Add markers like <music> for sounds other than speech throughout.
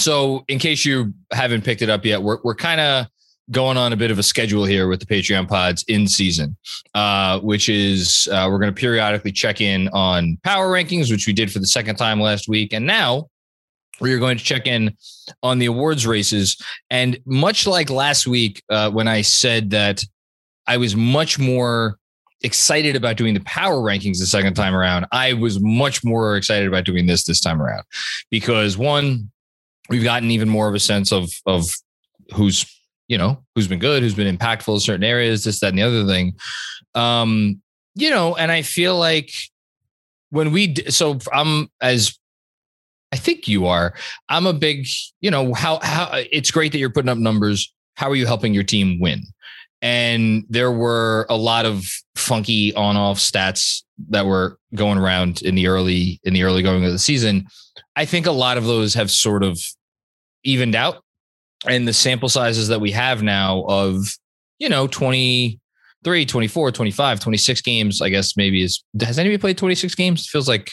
so in case you haven't picked it up yet, we're we're kind of going on a bit of a schedule here with the Patreon pods in season, uh, which is uh, we're going to periodically check in on power rankings, which we did for the second time last week, and now we are going to check in on the awards races. And much like last week, uh, when I said that I was much more excited about doing the power rankings the second time around, I was much more excited about doing this this time around because one, we've gotten even more of a sense of of who's you know who's been good, who's been impactful in certain areas, this, that, and the other thing. Um, you know, and I feel like when we so I'm as I think you are. I'm a big, you know, how how it's great that you're putting up numbers. How are you helping your team win? And there were a lot of funky on-off stats that were going around in the early in the early going of the season. I think a lot of those have sort of evened out. And the sample sizes that we have now of, you know, 23, 24, 25, 26 games, I guess maybe is has anybody played 26 games? It feels like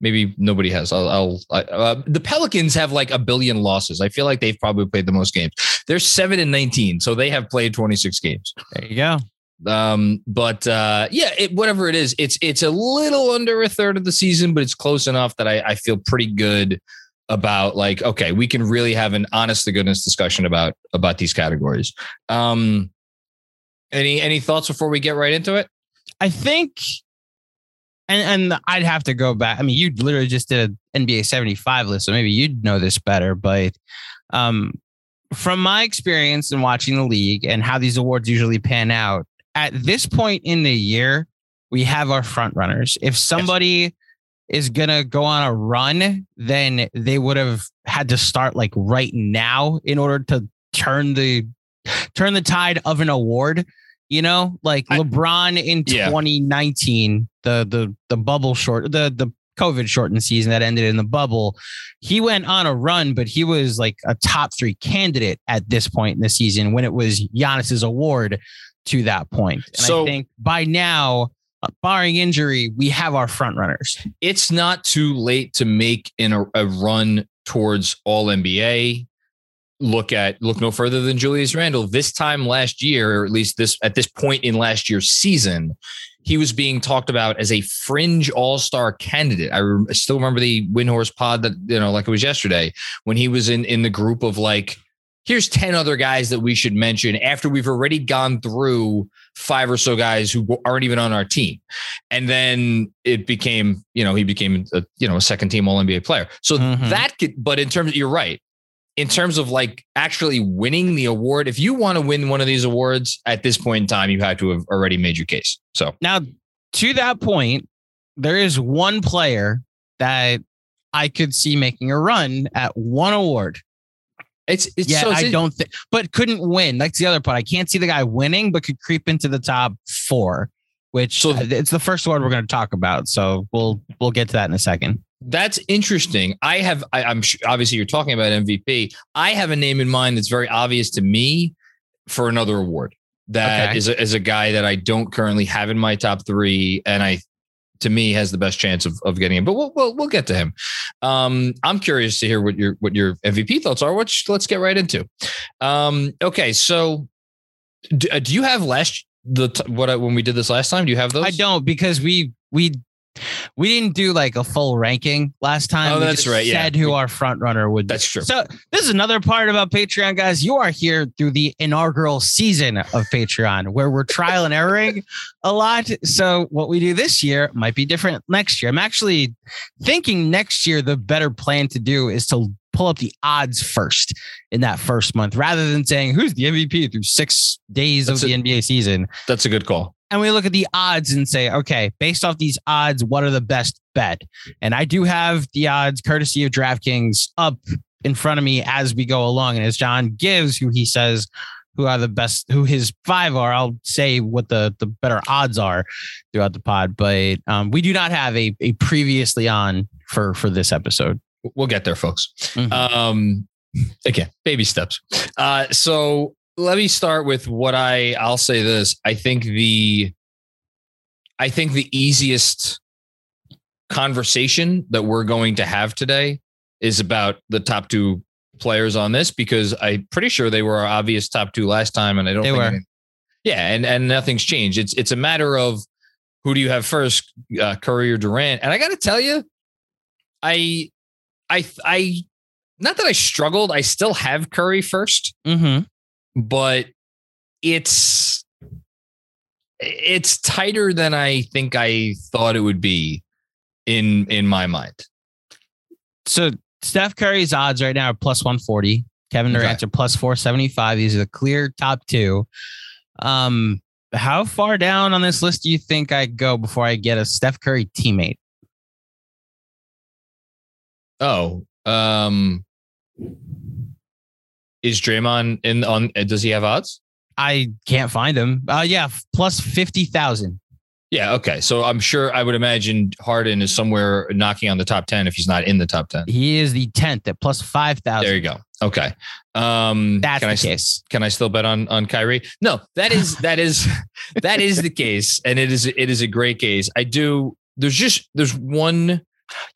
maybe nobody has. I'll, I'll I, uh, the Pelicans have like a billion losses. I feel like they've probably played the most games. They're seven and nineteen, so they have played twenty six games. There you go. Um, but uh, yeah, it, whatever it is, it's it's a little under a third of the season, but it's close enough that I, I feel pretty good about like okay, we can really have an honest to goodness discussion about about these categories. Um, any any thoughts before we get right into it? I think and and I'd have to go back. I mean, you literally just did an NBA 75 list, so maybe you'd know this better. But um, from my experience in watching the league and how these awards usually pan out, at this point in the year, we have our front runners. If somebody yes. Is gonna go on a run, then they would have had to start like right now in order to turn the turn the tide of an award. You know, like I, LeBron in yeah. 2019, the the the bubble short, the the COVID shortened season that ended in the bubble. He went on a run, but he was like a top three candidate at this point in the season when it was Giannis's award to that point. And so, I think by now, barring injury, we have our front runners. It's not too late to make in a, a run towards all NBA look at look no further than Julius Randle. This time last year, or at least this at this point in last year's season, he was being talked about as a fringe All Star candidate. I, re- I, still remember the Windhorst pod that you know, like it was yesterday, when he was in in the group of like. Here's 10 other guys that we should mention after we've already gone through five or so guys who aren't even on our team. And then it became, you know, he became a, you know, a second team all NBA player. So mm-hmm. that could, but in terms of, you're right in terms of like actually winning the award, if you want to win one of these awards at this point in time, you have to have already made your case. So now to that point, there is one player that I could see making a run at one award. It's, it's yeah, so I don't think, but couldn't win. That's the other part. I can't see the guy winning, but could creep into the top four, which so, it's the first award we're going to talk about. So we'll we'll get to that in a second. That's interesting. I have, I, am obviously you're talking about MVP. I have a name in mind that's very obvious to me for another award. That okay. is a, is a guy that I don't currently have in my top three, and I, to me, has the best chance of, of getting him. But we'll, we'll we'll get to him. Um, I'm curious to hear what your what your MVP thoughts are. Which let's get right into. Um, okay, so do, uh, do you have last the what when we did this last time? Do you have those? I don't because we we we didn't do like a full ranking last time. Oh, that's right. Yeah. Said who our front runner would. Be. That's true. So this is another part about Patreon, guys. You are here through the inaugural season of Patreon, where we're trial and erroring a lot. So what we do this year might be different next year. I'm actually thinking next year the better plan to do is to pull up the odds first in that first month rather than saying who's the MVP through six days that's of the NBA season. That's a good call and we look at the odds and say, okay, based off these odds, what are the best bet? And I do have the odds courtesy of DraftKings up in front of me as we go along. And as John gives who he says who are the best, who his five are, I'll say what the, the better odds are throughout the pod. But um, we do not have a, a previously on for, for this episode. We'll get there, folks. Mm-hmm. Um, again, baby steps. Uh, so let me start with what I I'll say this. I think the I think the easiest conversation that we're going to have today is about the top two players on this because I'm pretty sure they were our obvious top two last time, and I don't They think were. yeah, and and nothing's changed. It's it's a matter of who do you have first, uh, Curry or Durant? And I got to tell you, I I I not that I struggled. I still have Curry first, Mm-hmm. But it's it's tighter than I think I thought it would be in in my mind. So Steph Curry's odds right now are plus 140. Kevin Okay. Durant's are plus 475. These are the clear top two. Um, how far down on this list do you think I go before I get a Steph Curry teammate? Oh, um, is Draymond in on? Does he have odds? I can't find him. Uh, yeah, plus 50,000. Yeah. Okay. So I'm sure I would imagine Harden is somewhere knocking on the top ten if he's not in the top ten. He is the 10th at plus 5,000. There you go. Okay. Um, That's can the I case. can I still bet on on Kyrie? No, that is <laughs> that is that is the case, and it is it is a great case. I do. There's just there's one.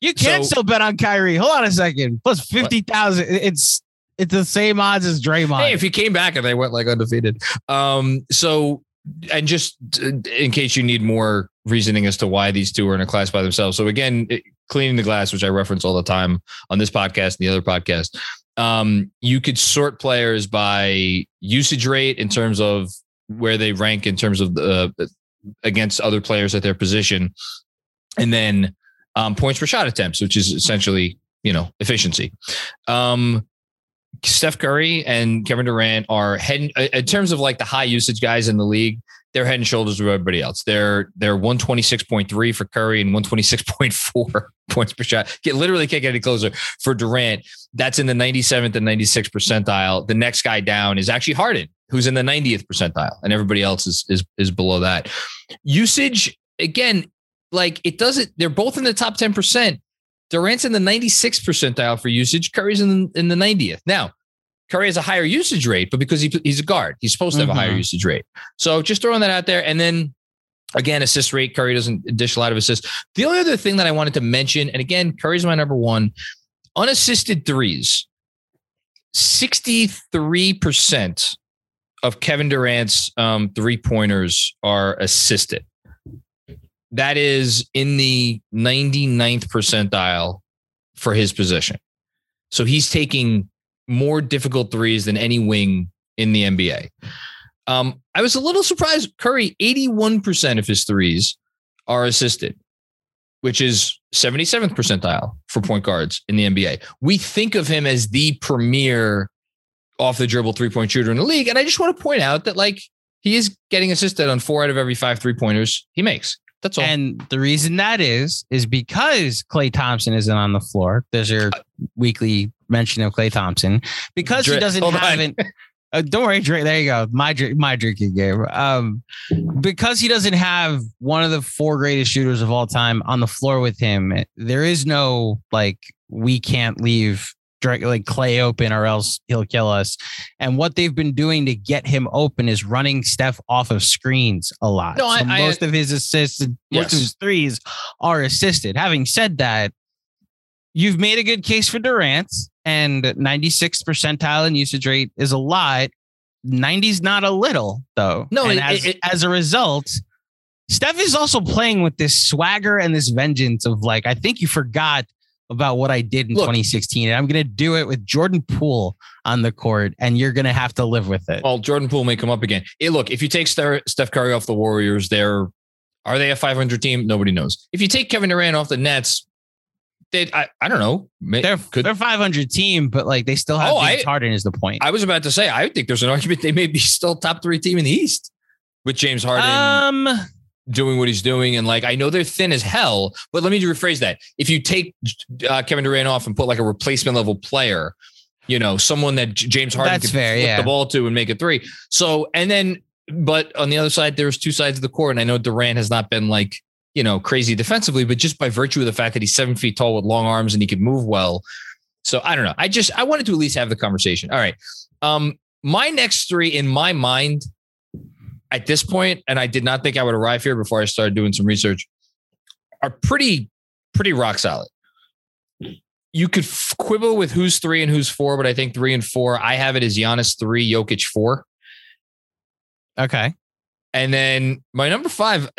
You can So- still bet on Kyrie. Hold on a second. Plus 50,000. It's it's the same odds as Draymond. Hey, if he came back and they went like undefeated. Um. So, and just uh, in case you need more reasoning as to why these two are in a class by themselves. So again, it- cleaning the glass, which I reference all the time on this podcast and the other podcast. Um, you could sort players by usage rate in terms of where they rank in terms of the against other players at their position, and then um, points per shot attempts, which is essentially you know efficiency. Um, Steph Curry and Kevin Durant are head uh, in terms of like the high usage guys in the league. They're head and shoulders above everybody else. They're they're one twenty six point three for Curry and one twenty six point four <laughs> points per shot. Get literally can't get any closer for Durant. That's in the ninety seventh and ninety sixth percentile. The next guy down is actually Harden, who's in the ninetieth percentile, and everybody else is is is below that. Usage again, like it doesn't. They're both in the top ten percent. Durant's in the 96th percentile for usage. Curry's in, in the 90th. Now, Curry has a higher usage rate, but because he, he's a guard, he's supposed to have a higher Mhm. usage rate. So just throwing that out there. And then again, assist rate, Curry doesn't dish a lot of assists. The only other thing that I wanted to mention, and again, Curry's my number one, unassisted threes. 63% of Kevin Durant's um, three pointers are assisted. That is in the 99th percentile for his position. So he's taking more difficult threes than any wing in the NBA. Um, I was a little surprised. Curry, 81% of his threes are assisted, which is 77th percentile for point guards in the NBA. We think of him as the premier off the dribble three point shooter in the league. And I just want to point out that, like, he is getting assisted on four out of every five three pointers he makes. That's all. And the reason that is, is because Klay Thompson isn't on the floor. There's your weekly mention of Klay Thompson. Because he doesn't have an. Uh, don't worry, Drake. There you go. My drink, my drinking game. Um, because he doesn't have one of the four greatest shooters of all time on the floor with him. There is no like we can't leave Drake like Klay open or else he'll kill us. And what they've been doing to get him open is running Steph off of screens a lot. No, So I- most of his assists, and most of his threes are assisted. Having said that, you've made a good case for Durant, and 96th percentile in usage rate is a lot. 90's not a little, though. No, and it- as, it- as a result, Steph is also playing with this swagger and this vengeance of like, I think you forgot about what I did in Look. 2016, and I'm going to do it with Jordan Poole on the court, and you're going to have to live with it. Well, Jordan Poole may come up again. Hey, look, if you take Steph Curry off the Warriors, they're are they a 500 team? Nobody knows. If you take Kevin Durant off the Nets, they I, I don't know. They're could, they're 500 team, but like they still have Oh, James I- Harden is the point. I was about to say I think there's an argument they may be still top three team in the East with James Harden um, doing what he's doing. And like I know they're thin as hell, but let me rephrase that. If you take uh, Kevin Durant off and put like a replacement level player, you know, someone that James Harden That's could fair, flip yeah. the ball to and make a three. So and then, but on the other side, there's two sides of the court, and I know Durant has not been like you know crazy defensively, but just by virtue of the fact that he's seven feet tall with long arms and he can move well. So I don't know. I just I wanted to at least have the conversation. All right. Um, my next three in my mind at this point, and I did not think I would arrive here before I started doing some research, are pretty pretty rock solid. you could f- quibble with who's three and who's four, but I think three and four. I have it as Giannis three, Jokic four. Okay. And then my number five,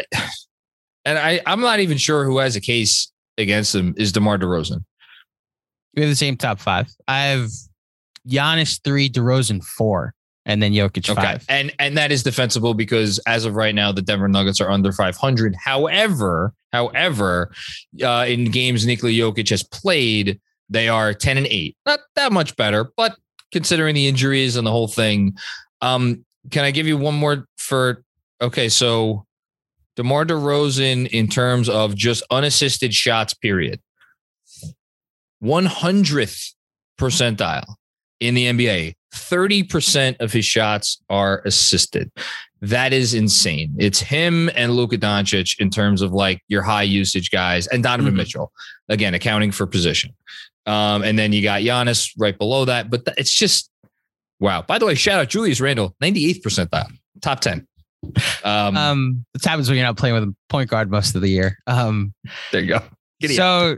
and I, I'm not even sure who has a case against him, is DeMar DeRozan. We have the same top five. I have Giannis three, DeRozan four, and then Jokic Okay. five. And and that is defensible because as of right now, the Denver Nuggets are under 500. However, however, uh, in games Nikola Jokic has played, they are 10 and 8. Not that much better, but considering the injuries and the whole thing. Um, can I give you one more for okay, so DeMar DeRozan in terms of just unassisted shots, period. 100th percentile in the NBA. 30% of his shots are assisted. That is insane. It's him and Luka Doncic in terms of like your high usage guys and Donovan Mhm. Mitchell, again, accounting for position. Um, and then you got Giannis right below that. But th- it's just, wow. By the way, shout out Julius Randle, 98th percentile, top 10. Um, Um, this happens when you're not playing with a point guard most of the year. Um, there you go. Giddy so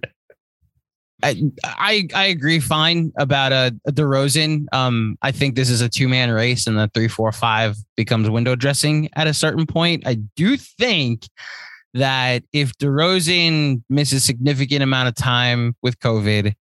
I, I I agree fine about uh DeRozan. Um, I think this is a two man race, and the three, four, five becomes window dressing at a certain point. I do think that if DeRozan misses significant amount of time with COVID,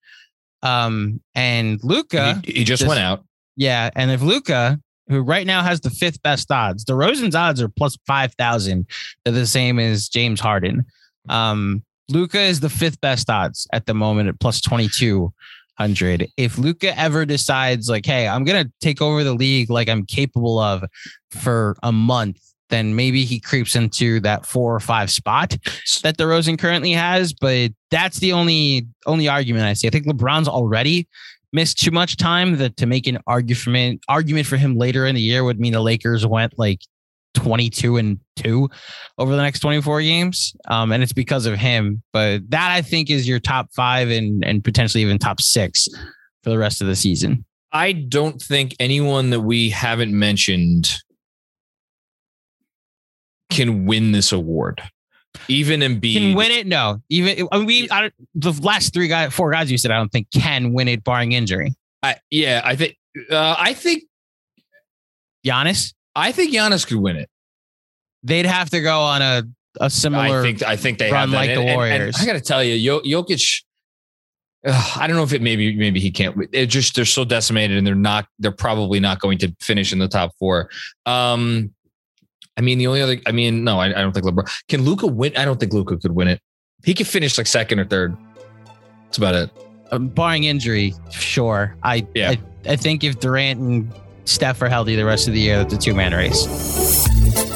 um, and Luka, he, he just went out. yeah, and if Luka, who right now has the fifth best odds, DeRozan's odds are plus five thousand. They're the same as James Harden. Um, Luka is the fifth best odds at the moment at plus twenty two hundred. If Luka ever decides like, hey, I'm gonna take over the league like I'm capable of for a month, then maybe he creeps into that four or five spot that DeRozan currently has. But that's the only only argument I see. I think LeBron's already missed too much time that to make an argument argument for him later in the year would mean the Lakers went like 22 and 2 over the next 24 games. Um and it's because of him but that I think is your top 5 and and potentially even top 6 for the rest of the season. I don't think anyone that we haven't mentioned can win this award. Even Embiid. Can win it? No. Even I mean, we I, don't- the last 3 guys 4 guys you said I don't think can win it barring injury. I, yeah, I think uh, I think Giannis I think Giannis could win it. they'd have to go on a a similar I think I think they run have that. like the And- and- and Warriors. I got to tell you, Jokic. ugh, I don't know if it maybe maybe he can't. It just they're so decimated and they're not. They're probably not going to finish in the top four. Um, I mean, the only other. I mean, no, I, I don't think LeBron can. Luka win. I don't think Luka could win it. He could finish like second or third. That's about it. um, barring injury, sure. I, Yeah. I I think if Durant and Steph or Healthy the rest of the year at the two man race.